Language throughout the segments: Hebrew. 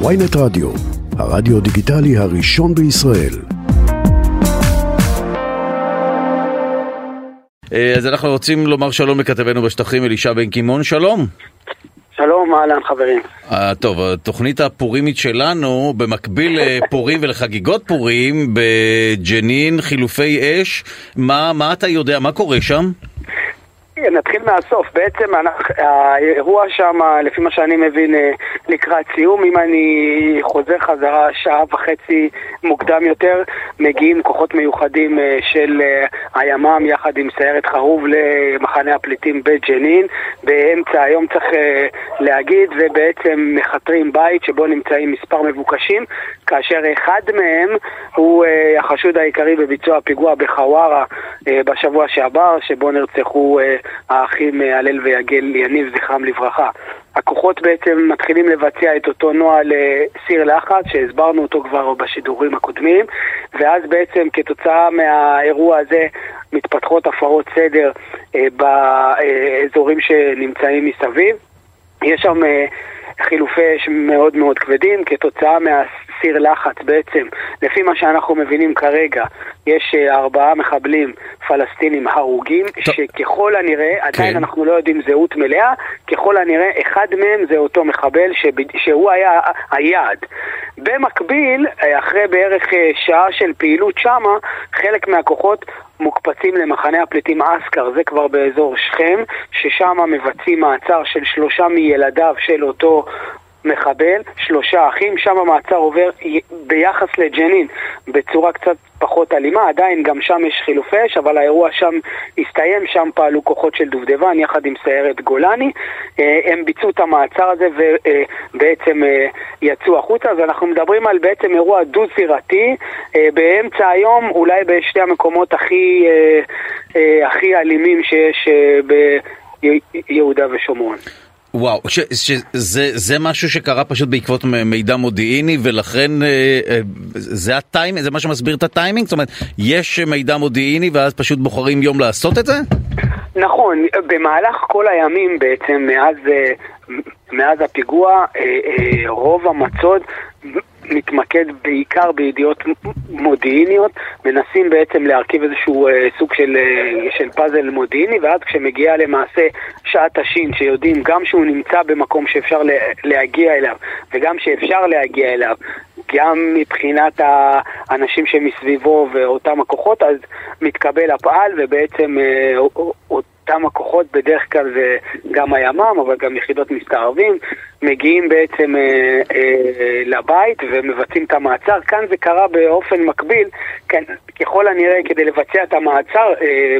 ויינט רדיו, הרדיו דיגיטלי הראשון בישראל. אה, אז אנחנו רוצים לומר שלום לכתבנו בשטחים אלישע בן קימון, שלום. שלום, אהלן חברים. Uh, טוב, התוכנית הפורימית שלנו, במקביל לפורים ולחגיגות פורים, בג'נין, חילופי אש, מה, מה אתה יודע, מה קורה שם? נתחיל מהסוף, בעצם האירוע שם, לפי מה שאני מבין, אה, לקראת סיום, אם אני חוזר חזרה שעה וחצי מוקדם יותר, מגיעים כוחות מיוחדים אה, של אה, הימ"מ יחד עם סיירת חרוב למחנה הפליטים בג'נין, באמצע היום צריך להגיד, ובעצם מכתרים בית שבו נמצאים מספר מבוקשים, כאשר אחד מהם הוא החשוד העיקרי בביצוע פיגוע בחווארה בשבוע שעבר, שבו נרצחו האחים אה, הלל ויגל יניב, זכרם לברכה. הכוחות בעצם מתחילים לבצע את אותו נוהל אה, סיר לחץ, שהסברנו אותו כבר בשידורים הקודמים, ואז בעצם כתוצאה מהאירוע הזה מתפתחות הפרות סדר אה, באזורים שנמצאים מסביב. יש שם חילופי אש מאוד מאוד כבדים כתוצאה מהסיר לחץ בעצם. לפי מה שאנחנו מבינים כרגע, יש אה, ארבעה מחבלים פלסטינים הרוגים, טוב. שככל הנראה, כן. עדיין אנחנו לא יודעים זהות מלאה, ככל הנראה אחד מהם זה אותו מחבל שב... שהוא היה היעד. במקביל, אה, אחרי בערך אה, שעה של פעילות שמה, חלק מהכוחות מוקפצים למחנה הפליטים אסכר, זה כבר באזור שכם, ששם מבצעים מעצר של שלושה מילדיו של אותו מחבל, שלושה אחים, שם המעצר עובר ביחס לג'נין בצורה קצת פחות אלימה, עדיין גם שם יש חילופי אש, אבל האירוע שם הסתיים, שם פעלו כוחות של דובדבן יחד עם סיירת גולני, אה, הם ביצעו את המעצר הזה ובעצם אה, יצאו החוצה, אז אנחנו מדברים על בעצם אירוע דו-זירתי אה, באמצע היום, אולי בשתי המקומות הכי, הכי אלימים שיש ביהודה ושומרון. וואו, ש, שזה זה משהו שקרה פשוט בעקבות מידע מודיעיני ולכן אה, אה, זה הטיימינג, זה מה שמסביר את הטיימינג? זאת אומרת, יש מידע מודיעיני ואז פשוט בוחרים יום לעשות את זה? נכון, במהלך כל הימים בעצם מאז, אה, מאז הפיגוע רוב המצוד מתמקד בעיקר בידיעות מודיעיניות, מנסים בעצם להרכיב איזשהו אה, סוג של, אה, של פאזל מודיעיני, ואז כשמגיע למעשה שעת השין, שיודעים גם שהוא נמצא במקום שאפשר להגיע אליו, וגם שאפשר להגיע אליו, גם מבחינת האנשים שמסביבו ואותם הכוחות, אז מתקבל הפעל ובעצם אה, אותם הכוחות, בדרך כלל זה גם הימ"מ, אבל גם יחידות מסתערבים, מגיעים בעצם אה, אה, לבית ומבצעים את המעצר. כאן זה קרה באופן מקביל, כן, ככל הנראה כדי לבצע את המעצר אה,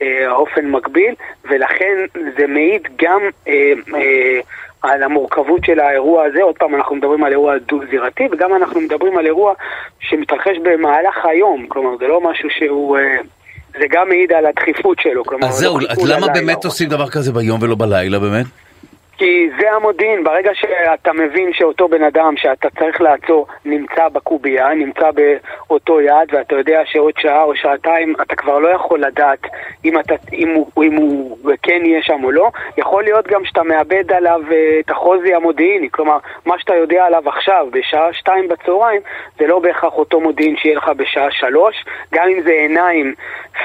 באופן מקביל, ולכן זה מעיד גם... אה, אה, על המורכבות של האירוע הזה, עוד פעם אנחנו מדברים על אירוע דו-זירתי וגם אנחנו מדברים על אירוע שמתרחש במהלך היום, כלומר זה לא משהו שהוא... אה, זה גם מעיד על הדחיפות שלו, כלומר... אז זהו, אז למה באמת עושים דבר כזה ביום ולא בלילה באמת? כי זה המודיעין, ברגע שאתה מבין שאותו בן אדם שאתה צריך לעצור נמצא בקובייה, נמצא באותו יעד, ואתה יודע שעוד שעה או שעתיים אתה כבר לא יכול לדעת אם, אתה, אם, הוא, אם הוא כן יהיה שם או לא, יכול להיות גם שאתה מאבד עליו אה, את החוזי המודיעיני, כלומר, מה שאתה יודע עליו עכשיו, בשעה שתיים בצהריים, זה לא בהכרח אותו מודיעין שיהיה לך בשעה שלוש, גם אם זה עיניים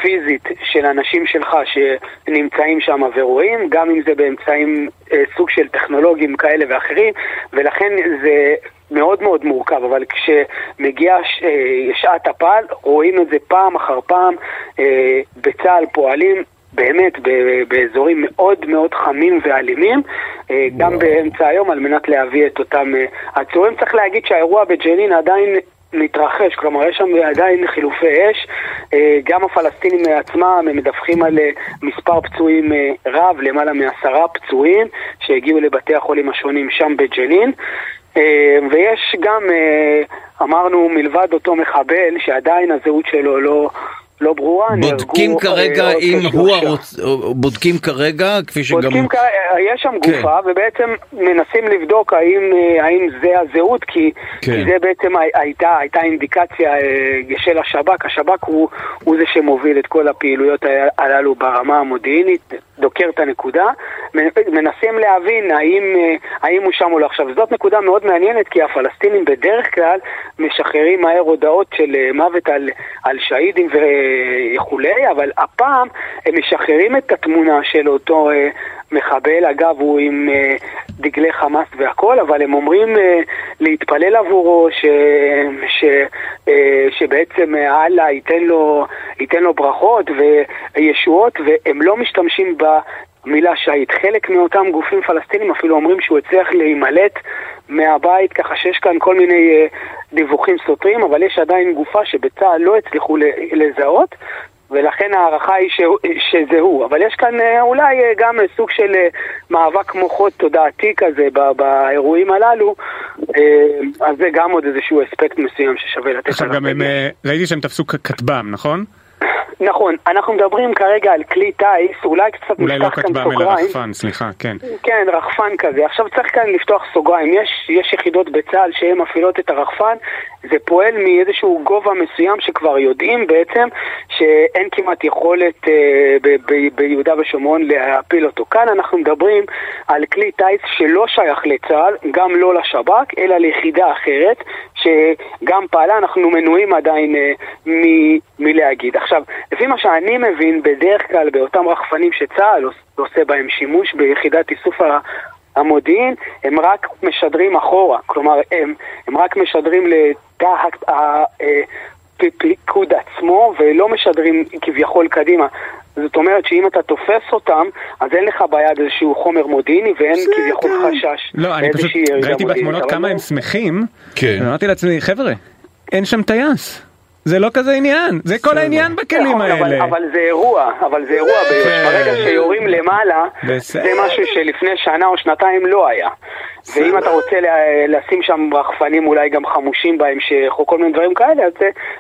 פיזית של אנשים שלך שנמצאים שם ורואים, גם אם זה באמצעים סוג של טכנולוגים כאלה ואחרים, ולכן זה מאוד מאוד מורכב, אבל כשמגיעה ש... אה, שעת הפעל, רואים את זה פעם אחר פעם, אה, בצה"ל פועלים באמת באזורים מאוד מאוד חמים ואלימים, אה, גם באמצע היום על מנת להביא את אותם עצורים. צריך להגיד שהאירוע בג'נין עדיין מתרחש, כלומר יש שם עדיין חילופי אש, אה, גם הפלסטינים עצמם מדווחים על אה, מספר פצועים אה, רב, למעלה מעשרה פצועים שהגיעו לבתי החולים השונים שם בג'נין. ויש גם, אמרנו, מלבד אותו מחבל שעדיין הזהות שלו לא, לא ברורה. בודקים כרגע אם הוא הרוצ... בודקים כרגע, כפי שגם... בודקים כרגע, יש שם כן. גופה, ובעצם מנסים לבדוק האם, האם זה הזהות, כי, כן. כי זה בעצם הייתה, הייתה אינדיקציה אה, של השב"כ. השב"כ הוא, הוא זה שמוביל את כל הפעילויות הללו ברמה המודיעינית. דוקר את הנקודה, מנסים להבין האם, האם הוא שם או לא. עכשיו, זאת נקודה מאוד מעניינת, כי הפלסטינים בדרך כלל משחררים מהר הודעות של מוות על, על שהידים וכולי, אבל הפעם הם משחררים את התמונה של אותו מחבל, אגב, הוא עם דגלי חמאס והכל, אבל הם אומרים להתפלל עבורו, ש, ש, שבעצם אללה ייתן ייתן לו ברכות וישועות, והם לא משתמשים במילה שהיד. חלק מאותם גופים פלסטינים אפילו אומרים שהוא הצליח להימלט מהבית, ככה שיש כאן כל מיני דיווחים סותרים, אבל יש עדיין גופה שבצה"ל לא הצליחו לזהות. ולכן ההערכה היא ש... שזה הוא. אבל יש כאן אולי גם סוג של מאבק מוחות תודעתי כזה באירועים הללו, אז זה גם עוד איזשהו אספקט מסוים ששווה לתת עכשיו גם הם, ראיתי שהם תפסו כטב"ם, נכון? נכון, אנחנו מדברים כרגע על כלי טיס, אולי קצת אולי לא כטב"ם אלא רחפן, סליחה, כן. כן, רחפן כזה. עכשיו צריך כאן לפתוח סוגריים. יש, יש יחידות בצה"ל שהן מפעילות את הרחפן, זה פועל מאיזשהו גובה מסוים שכבר יודעים בעצם שאין כמעט יכולת אה, ב- ב- ביהודה ושומרון להפיל אותו. כאן אנחנו מדברים על כלי טיס שלא שייך לצה"ל, גם לא לשב"כ, אלא ליחידה אחרת, שגם פעלה, אנחנו מנועים עדיין אה, מ- מלהגיד. עכשיו, לפי מה שאני מבין, בדרך כלל באותם רחפנים שצה"ל עושה בהם שימוש ביחידת איסוף המודיעין, הם רק משדרים אחורה, כלומר הם, הם רק משדרים לתא הפיקוד עצמו ולא משדרים כביכול קדימה. זאת אומרת שאם אתה תופס אותם, אז אין לך ביד איזשהו חומר מודיעיני ואין כביכול חשש. לא, אני פשוט ראיתי בתמונות כמה הם שמחים, כן. ואמרתי לעצמי, חבר'ה, אין שם טייס. זה לא כזה עניין, זה כל העניין בכלים האלה. אבל, אבל זה אירוע, אבל זה אירוע, ברגע שיורים למעלה, זה משהו שלפני שנה או שנתיים לא היה. ואם אתה רוצה לשים שם רחפנים אולי גם חמושים בהמשך, או כל מיני דברים כאלה, אז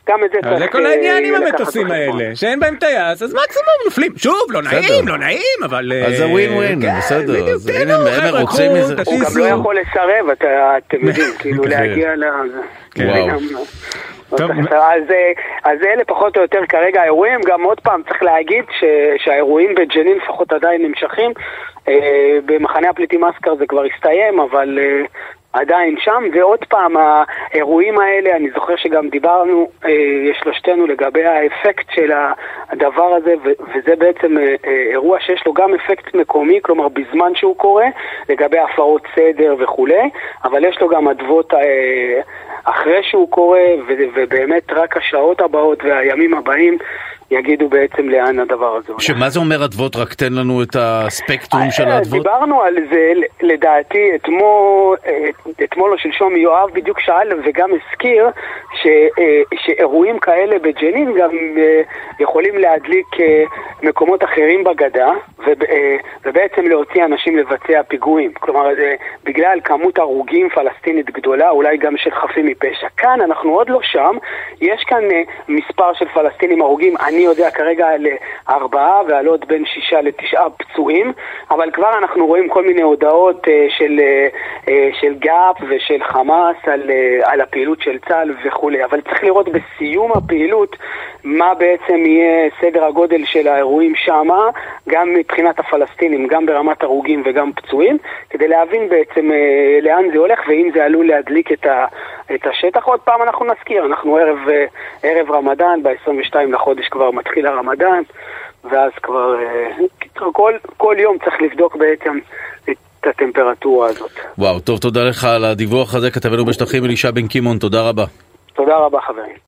גם את זה צריך זה כל העניין עם המטוסים האלה, שאין בהם טייס, אז מקסימום נופלים. שוב, לא נעים, לא נעים, אבל... אז זה ווין ווין, בסדר. אז הנה, הם מרוצים מזה. הוא גם לא יכול לסרב, אתם יודעים, כאילו להגיע ל... טוב. אז, אז אלה פחות או יותר כרגע האירועים, גם עוד פעם צריך להגיד ש, שהאירועים בג'נין לפחות עדיין נמשכים, אה, במחנה הפליטים אסקר זה כבר הסתיים, אבל אה, עדיין שם, ועוד פעם האירועים האלה, אני זוכר שגם דיברנו, אה, שלושתנו לגבי האפקט של הדבר הזה, וזה בעצם אה, אירוע שיש לו גם אפקט מקומי, כלומר בזמן שהוא קורה, לגבי הפרות סדר וכולי, אבל יש לו גם אדוות אה, אחרי שהוא קורה, ובאמת רק השעות הבאות והימים הבאים יגידו בעצם לאן הדבר הזה הולך. שמה זה אומר אדוות? רק תן לנו את הספקטרום של האדוות. דיברנו על זה, לדעתי, אתמול, אתמול או שלשום יואב בדיוק שאל וגם הזכיר ש, שאירועים כאלה בג'נין גם יכולים להדליק מקומות אחרים בגדה ובעצם להוציא אנשים לבצע פיגועים. כלומר, בגלל כמות הרוגים פלסטינית גדולה, אולי גם של חפים מפשע. כאן אנחנו עוד לא שם, יש כאן מספר של פלסטינים הרוגים. אני יודע כרגע על ארבעה ועל עוד בין שישה לתשעה פצועים, אבל כבר אנחנו רואים כל מיני הודעות של, של גאפ ושל חמאס על, על הפעילות של צה"ל וכולי, אבל צריך לראות בסיום הפעילות מה בעצם יהיה סדר הגודל של האירועים שמה, גם מבחינת הפלסטינים, גם ברמת הרוגים וגם פצועים, כדי להבין בעצם לאן זה הולך ואם זה עלול להדליק את, ה, את השטח. עוד פעם אנחנו נזכיר, אנחנו ערב, ערב רמדאן, ב-22 לחודש כבר מתחיל הרמדאן, ואז כבר כל, כל יום צריך לבדוק בעצם את הטמפרטורה הזאת. וואו, טוב, תודה לך על הדיווח הזה, כתבנו בשטחים אלישע בן קימון, תודה רבה. תודה רבה חברים.